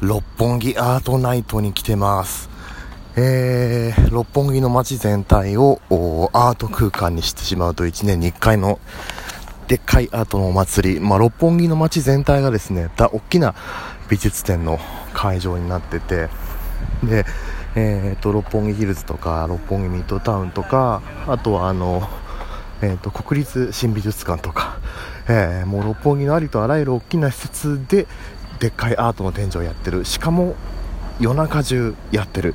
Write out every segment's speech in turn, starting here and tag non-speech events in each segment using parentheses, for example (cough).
六本木アートナイトに来てます。えー、六本木の街全体をアート空間にしてしまうと1年に1回のでっかいアートのお祭り、まあ、六本木の街全体がですね、大きな美術展の会場になってて、で、えー、と六本木ヒルズとか六本木ミッドタウンとかあとはあの、えー、と国立新美術館とか、えーもう六本木のありとあらゆる大きな施設ででっかいアートの展示をやってる。しかも夜中中やってる。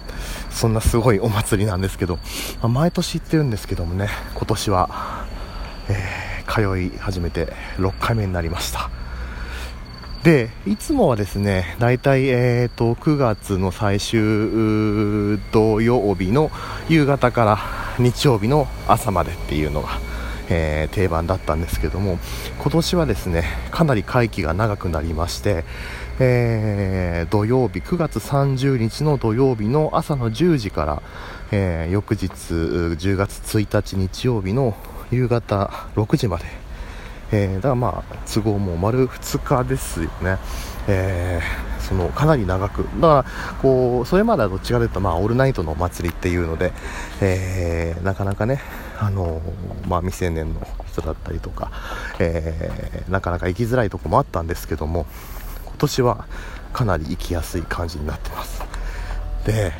そんなすごいお祭りなんですけど、まあ毎年行ってるんですけどもね今年は、えー通い始めて6回目になりました。でいつもはですね大体、えー、と9月の最終土曜日の夕方から日曜日の朝までっていうのが、えー定番だったんですけども今年はですねかなり会期が長くなりまして、えー土曜日9月30日の土曜日の朝の10時から、えー翌日10月1日日曜日の夕方6時までえーだからまあ都合も丸2日ですよね、えーそのかなり長く。だからこうそれまではどっちかというとまあオールナイトのお祭りっていうので、えーなかなかねあのまあ、未成年の人だったりとか、えなかなか行きづらいとこもあったんですけども今年はかなり行きやすい感じになってます。で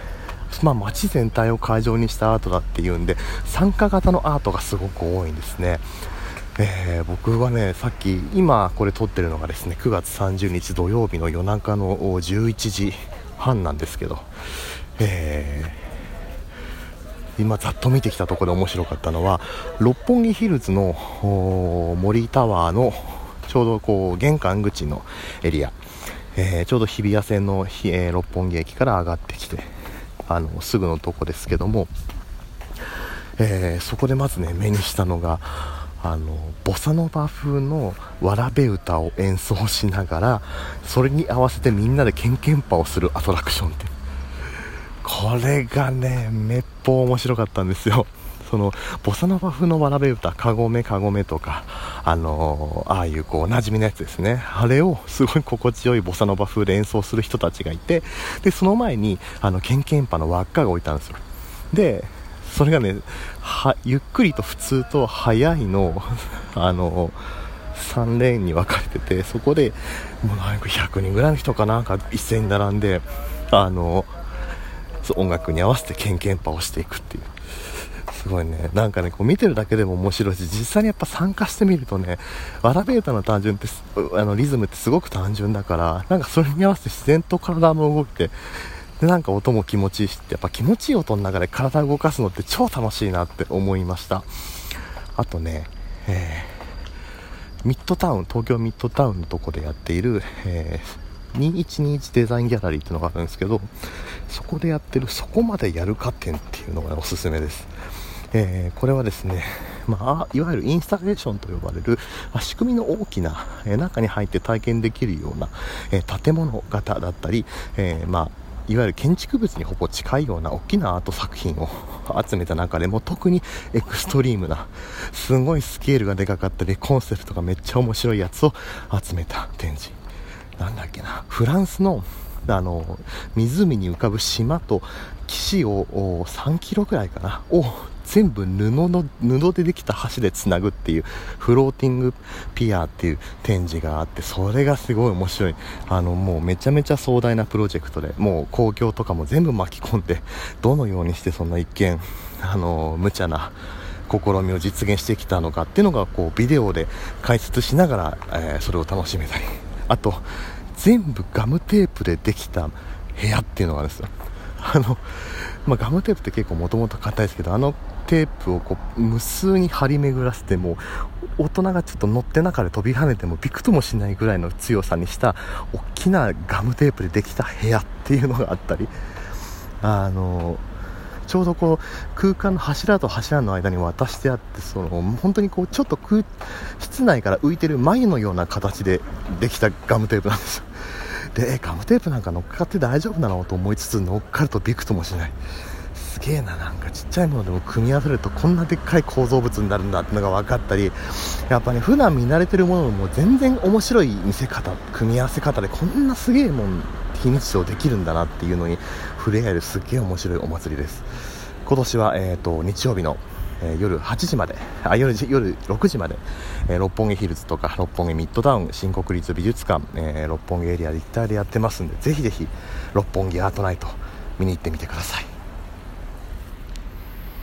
まあ、街全体を会場にしたアートだっていうんで参加型のアートがすごく多いんですね。えー僕はねさっき今これ撮ってるのがですね9月30日土曜日の夜中の11時半なんですけど、えー今ざっと見てきたところで面白かったのは六本木ヒルズの森タワーのちょうどこう玄関口のエリア、えーちょうど日比谷線の、え六本木駅から上がってきてあのすぐのとこですけどもえそこでまずね目にしたのがあのボサノバ風のわらべ歌を演奏しながらそれに合わせてみんなでケンケンパをするアトラクションってこれがねめっぽう面白かったんですよ。そのボサノバ風のわらべ歌かごめかごめとかあのーああいうこうおなじみのやつですね。あれをすごい心地よいボサノバ風で演奏する人たちがいてでその前にあのケンケンパの輪っかが置いてあるんですよ。でそれがねゆっくりと普通と速いの (laughs) あの3レーンに分かれててそこでもうなんか100人ぐらいの人かなんか一斉に並んであの音楽に合わせてケンケンパをしていくっていう。すごいね。なんかねこう見てるだけでも面白いし実際にやっぱ参加してみるとねわらべ歌の単純ってあのリズムってすごく単純だからなんかそれに合わせて自然と体も動いてでなんか音も気持ちいいしってやっぱ気持ちいい音の中で体を動かすのって超楽しいなって思いました。あとね、えーミッドタウン東京ミッドタウンのとこでやっている、えー2121デザインギャラリーっていうのがあるんですけどそこでやってるそこまでやるか展っていうのがおすすめです。えーこれはですね、まあ、いわゆるインスタレーションと呼ばれる、まあ仕組みの大きな、えー中に入って体験できるような、えー建物型だったり、えまあいわゆる建築物にほぼ近いような大きなアート作品を (laughs) 集めた中でも特にエクストリームなすごいスケールがでかかったりコンセプトがめっちゃ面白いやつを集めた展示。なんだっけなフランスのあの湖に浮かぶ島と岸を3キロくらいかなを全部布の布でできた橋でつなぐっていうフローティングピアっていう展示があってそれがすごい面白いあのもうめちゃめちゃ壮大なプロジェクトでもう公共とかも全部巻き込んでどのようにしてそんな一見あの無茶な試みを実現してきたのかっていうのがこうビデオで解説しながら、えーそれを楽しめたりあと全部ガムテープでできた部屋っていうのがあるんですよあの、まあ、ガムテープって結構もともと硬いですけどあのテープをこう無数に張り巡らせても大人がちょっと乗って中で飛び跳ねてもびくともしないぐらいの強さにした大きなガムテープでできた部屋っていうのがあったり。(laughs) あのちょうどこう空間の柱と柱の間に渡してあってその本当にこうちょっと空室内から浮いてる眉のような形でできたガムテープなんです。よでガムテープなんか乗っかって大丈夫なの？と思いつつ乗っかるとびくともしない。すげえななんかちっちゃいものでも組み合わせるとこんなでっかい構造物になるんだってのが分かったりやっぱね普段見慣れてるものも全然面白い見せ方組み合わせ方でこんなすげえもん非日常できるんだなっていうのに触れ合えるすっげえ面白いお祭りです。今年は、えーと、日曜日の、え、夜8時まであ夜夜6時まで、えー、六本木ヒルズとか六本木ミッドタウン新国立美術館、えー、六本木エリアで一体でやってますんでぜひぜひ六本木アートナイト見に行ってみてください。